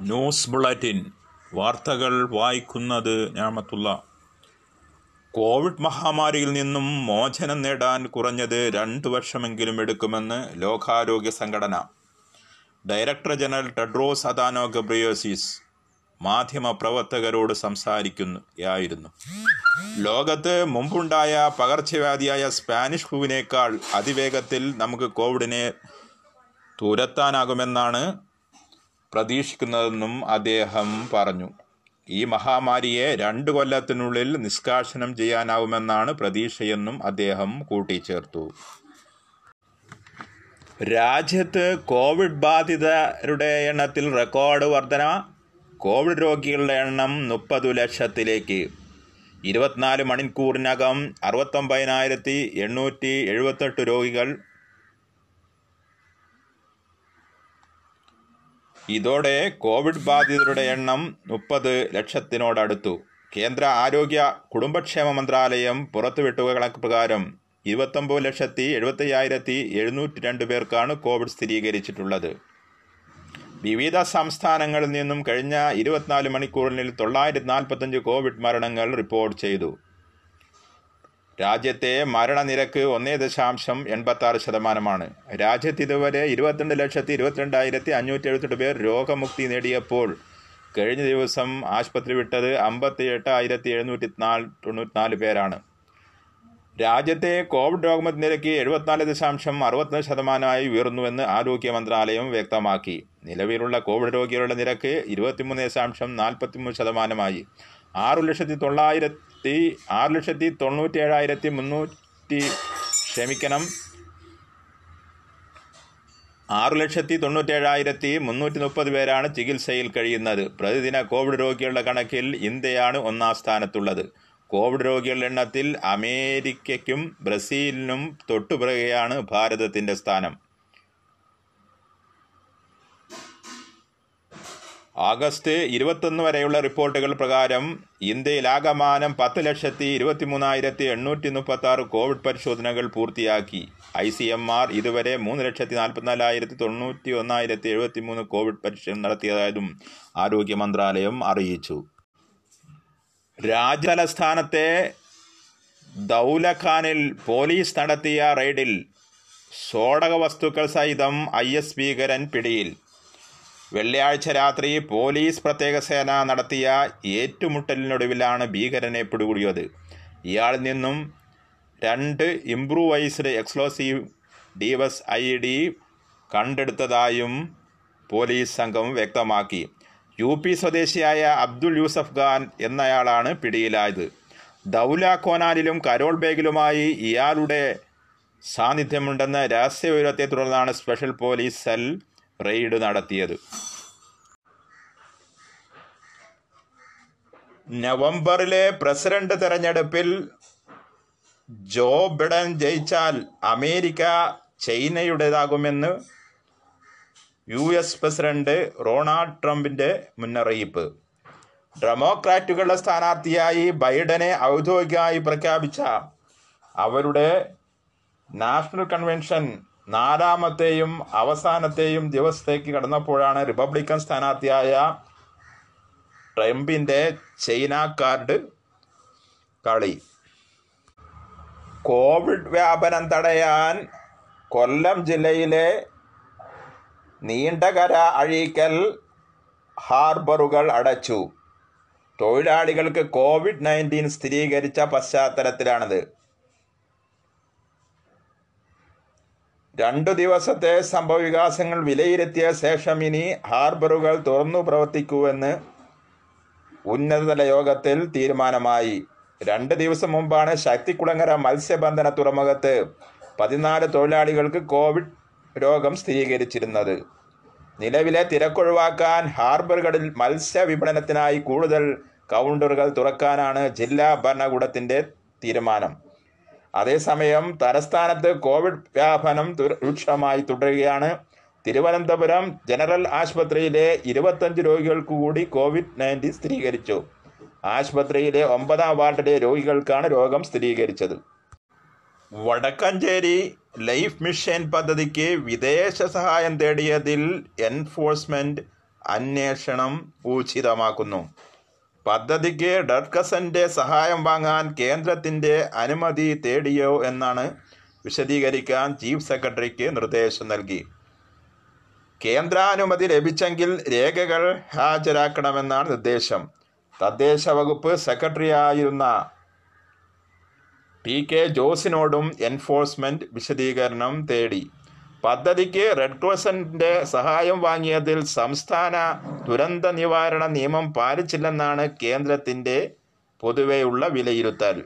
News bulletin വാർത്തകൾ വായിക്കുന്നത് ഞാമത്തുള്ള. Covid മഹാമാരിയിൽ നിന്നും മോചനം നേടാൻ കുറഞ്ഞത് രണ്ടു വർഷമെങ്കിലും എടുക്കുമെന്ന് ലോകാരോഗ്യ സംഘടന. Director general Tedros Adhanom Ghebreyesus മാധ്യമ മാധ്യമപ്രവർത്തകരോട് സംസാരിക്കുകയായിരുന്നു. ലോകത്ത് മുമ്പുണ്ടായ പകർച്ചവ്യാധിയായ സ്പാനിഷ് ഫ്ലൂവിനേക്കാൾ അതിവേഗത്തിൽ നമുക്ക് കോവിഡിനെ തുരത്താനാകുമെന്നാണ് പ്രതീക്ഷിക്കുന്നതെന്നും അദ്ദേഹം പറഞ്ഞു. ഈ മഹാമാരിയെ രണ്ടു കൊല്ലത്തിനുള്ളിൽ നിഷ്കാശനം ചെയ്യാനാവുമെന്നാണ് പ്രതീക്ഷയെന്നും അദ്ദേഹം കൂട്ടിച്ചേർത്തു. രാജ്യത്ത് കോവിഡ് ബാധിതരുടെ എണ്ണത്തിൽ റെക്കോർഡ് വർധന കോവിഡ് രോഗികളുടെ എണ്ണം മുപ്പത് ലക്ഷത്തിലേക്ക്. ഇരുപത്തിനാല് മണിക്കൂറിനകം അറുപത്തൊമ്പതിനായിരത്തി എണ്ണൂറ്റി എഴുപത്തെട്ട് രോഗികൾ ഇതോടെ കോവിഡ് ബാധിതരുടെ എണ്ണം മുപ്പത് ലക്ഷത്തിനോടടുത്തു. കേന്ദ്ര ആരോഗ്യ കുടുംബക്ഷേമ മന്ത്രാലയം പുറത്തുവിട്ട കണക്ക് പ്രകാരം ഇരുപത്തൊമ്പത് ലക്ഷത്തി എഴുപത്തയ്യായിരത്തി എഴുന്നൂറ്റി രണ്ട് പേർക്കാണ് കോവിഡ് സ്ഥിരീകരിച്ചിട്ടുള്ളത്. വിവിധ സംസ്ഥാനങ്ങളിൽ നിന്നും കഴിഞ്ഞ ഇരുപത്തിനാല് മണിക്കൂറിൽ തൊള്ളായിരത്തി നാൽപ്പത്തഞ്ച് കോവിഡ് മരണങ്ങൾ റിപ്പോർട്ട് ചെയ്തു. രാജ്യത്തെ മരണനിരക്ക് ഒന്നേ ദശാംശം എൺപത്തി ആറ് ശതമാനമാണ്. രാജ്യത്ത് ഇതുവരെ ഇരുപത്തിരണ്ട് ലക്ഷത്തി ഇരുപത്തിരണ്ടായിരത്തി അഞ്ഞൂറ്റി എഴുപത്തെട്ട് പേർ രോഗമുക്തി നേടിയപ്പോൾ കഴിഞ്ഞ ദിവസം ആശുപത്രി വിട്ടത് അമ്പത്തി എട്ടായിരത്തി എഴുന്നൂറ്റി നാല് തൊണ്ണൂറ്റിനാല് പേരാണ്. രാജ്യത്തെ കോവിഡ് രോഗമുക്തി നിരക്ക് എഴുപത്തിനാല് ദശാംശം അറുപത്തിനാല് ശതമാനമായി ഉയർന്നുവെന്ന് ആരോഗ്യ മന്ത്രാലയം വ്യക്തമാക്കി. നിലവിലുള്ള കോവിഡ് രോഗികളുടെ നിരക്ക് ഇരുപത്തിമൂന്ന് ദശാംശം നാൽപ്പത്തിമൂന്ന് ശതമാനമായി. ആറു ലക്ഷത്തി തൊള്ളായിരത്തി ആറ് ലക്ഷത്തി തൊണ്ണൂറ്റി ഏഴായിരത്തി മുന്നൂറ്റി ക്ഷമിക്കണം. ആറു ലക്ഷത്തി തൊണ്ണൂറ്റേഴായിരത്തി മുന്നൂറ്റി മുപ്പത് പേരാണ് ചികിത്സയിൽ കഴിയുന്നത്. പ്രതിദിന കോവിഡ് രോഗികളുടെ കണക്കിൽ ഇന്ത്യയാണ് ഒന്നാം സ്ഥാനത്തുള്ളത്. കോവിഡ് രോഗികളുടെ എണ്ണത്തിൽ അമേരിക്കയ്ക്കും ബ്രസീലിനും തൊട്ടുപിറകെയാണ് ഭാരതത്തിന്റെ സ്ഥാനം. ആഗസ്റ്റ് ഇരുപത്തൊന്ന് വരെയുള്ള റിപ്പോർട്ടുകൾ പ്രകാരം ഇന്ത്യയിൽ ആകമാനം പത്ത് ലക്ഷത്തി ഇരുപത്തി മൂന്നായിരത്തി എണ്ണൂറ്റി മുപ്പത്തി ആറ് കോവിഡ് പരിശോധനകൾ പൂർത്തിയാക്കി. ഐ സി എം ആർ ഇതുവരെ മൂന്ന് ലക്ഷത്തി നാൽപ്പത്തിനാലായിരത്തി തൊണ്ണൂറ്റി ഒന്നായിരത്തി എഴുപത്തി മൂന്ന് കോവിഡ് പരിശോധന നടത്തിയതായതും ആരോഗ്യ മന്ത്രാലയം അറിയിച്ചു. രാജ്യതലസ്ഥാനത്തെ ദൗലഖാനിൽ പോലീസ് നടത്തിയ റെയ്ഡിൽ സ്ഫോടക വസ്തുക്കൾ സഹിതം ഐ എസ് ഭീകരൻ പിടിയിൽ. വെള്ളിയാഴ്ച രാത്രി പോലീസ് പ്രത്യേക സേന നടത്തിയ ഏറ്റുമുട്ടലിനൊടുവിലാണ് ഭീകരനെ പിടികൂടിയത്. ഇയാളിൽ നിന്നും രണ്ട് improvised explosive device I D കണ്ടെടുത്തതായും police സംഘം വ്യക്തമാക്കി. യു പി സ്വദേശിയായ അബ്ദുൾ യൂസഫ് ഖാൻ എന്നയാളാണ് പിടിയിലായത്. ദൗല കോനാലിലും കരോൾ ബേഗിലുമായി ഇയാളുടെ സാന്നിധ്യമുണ്ടെന്ന രഹസ്യവിവരത്തെ തുടർന്നാണ് സ്പെഷ്യൽ പോലീസ് സെൽ റെയ്ഡ് നടത്തിയത്. നവംബറിലെ പ്രസിഡന്റ് തെരഞ്ഞെടുപ്പിൽ ജോ ബിഡൻ ജയിച്ചാൽ അമേരിക്ക ചൈനയുടേതാകുമെന്ന് യു എസ് പ്രസിഡന്റ് റൊണാൾഡ് ട്രംപിന്റെ മുന്നറിയിപ്പ്. ഡെമോക്രാറ്റുകളുടെ സ്ഥാനാർത്ഥിയായി ബൈഡനെ ഔദ്യോഗികമായി പ്രഖ്യാപിച്ച അവരുടെ നാഷണൽ കൺവെൻഷൻ നാലാമത്തെയും അവസാനത്തെയും ദിവസത്തേക്ക് കടന്നപ്പോഴാണ് റിപ്പബ്ലിക്കൻ സ്ഥാനാർത്ഥിയായ ട്രംപിന്റെ ചൈന കാർഡ് കളി. കോവിഡ് വ്യാപനം തടയാൻ കൊല്ലം ജില്ലയിലെ നീണ്ടകര അഴീക്കൽ ഹാർബറുകൾ അടച്ചു. തൊഴിലാളികൾക്ക് കോവിഡ് നയന്റീൻ സ്ഥിരീകരിച്ച പശ്ചാത്തലത്തിലാണിത്. രണ്ടു ദിവസത്തെ സംഭവവികാസങ്ങൾ വിലയിരുത്തിയ ശേഷം ഇനി ഹാർബറുകൾ തുറന്നു പ്രവർത്തിക്കൂവെന്ന് ഉന്നതതല യോഗത്തിൽ തീരുമാനമായി. രണ്ട് ദിവസം മുമ്പാണ് ശക്തികുളങ്ങര മത്സ്യബന്ധന തുറമുഖത്ത് പതിനാല് തൊഴിലാളികൾക്ക് കോവിഡ് രോഗം സ്ഥിരീകരിച്ചിരുന്നത്. നിലവിലെ തിരക്കൊഴിവാക്കാൻ ഹാർബറുകളിൽ മത്സ്യ വിപണനത്തിനായി കൂടുതൽ കൗണ്ടറുകൾ തുറക്കാനാണ് ജില്ലാ ഭരണകൂടത്തിന്റെ തീരുമാനം. അതേസമയം തലസ്ഥാനത്ത് കോവിഡ് വ്യാപനം രൂക്ഷമായി തുടരുകയാണ്. തിരുവനന്തപുരം ജനറൽ ആശുപത്രിയിലെ ഇരുപത്തഞ്ച് രോഗികൾക്ക് കൂടി കോവിഡ് നയന്റീൻ സ്ഥിരീകരിച്ചു. ആശുപത്രിയിലെ ഒമ്പതാം വാർഡിലെ രോഗികൾക്കാണ് രോഗം സ്ഥിരീകരിച്ചത്. വടക്കഞ്ചേരി ലൈഫ് മിഷൻ പദ്ധതിക്ക് വിദേശ സഹായം തേടിയതിൽ എൻഫോഴ്സ്മെന്റ് അന്വേഷണം ഊർജിതമാക്കുന്നു. പദ്ധതിക്ക് ഡഡ്കസന്റെ സഹായം വാങ്ങാൻ കേന്ദ്രത്തിന്റെ അനുമതി തേടിയോ എന്നാണ് വിശദീകരിക്കാൻ ചീഫ് സെക്രട്ടറിക്ക് നിർദ്ദേശം നൽകി. കേന്ദ്രാനുമതി ലഭിച്ചെങ്കിൽ രേഖകൾ ഹാജരാക്കണമെന്നാണ് നിർദ്ദേശം. തദ്ദേശ വകുപ്പ് സെക്രട്ടറിയായിരുന്ന ടി കെ ജോസിനോടും എൻഫോഴ്സ്മെന്റ് വിശദീകരണം തേടി. പദ്ധതിക്ക് റെഡ് ക്രോസിന്റെ സഹായം വാങ്ങിയതിൽ സംസ്ഥാന ദുരന്ത നിവാരണ നിയമം പാലിച്ചില്ലെന്നാണ് കേന്ദ്രത്തിന്റെ പൊതുവെയുള്ള വിലയിരുത്തൽ.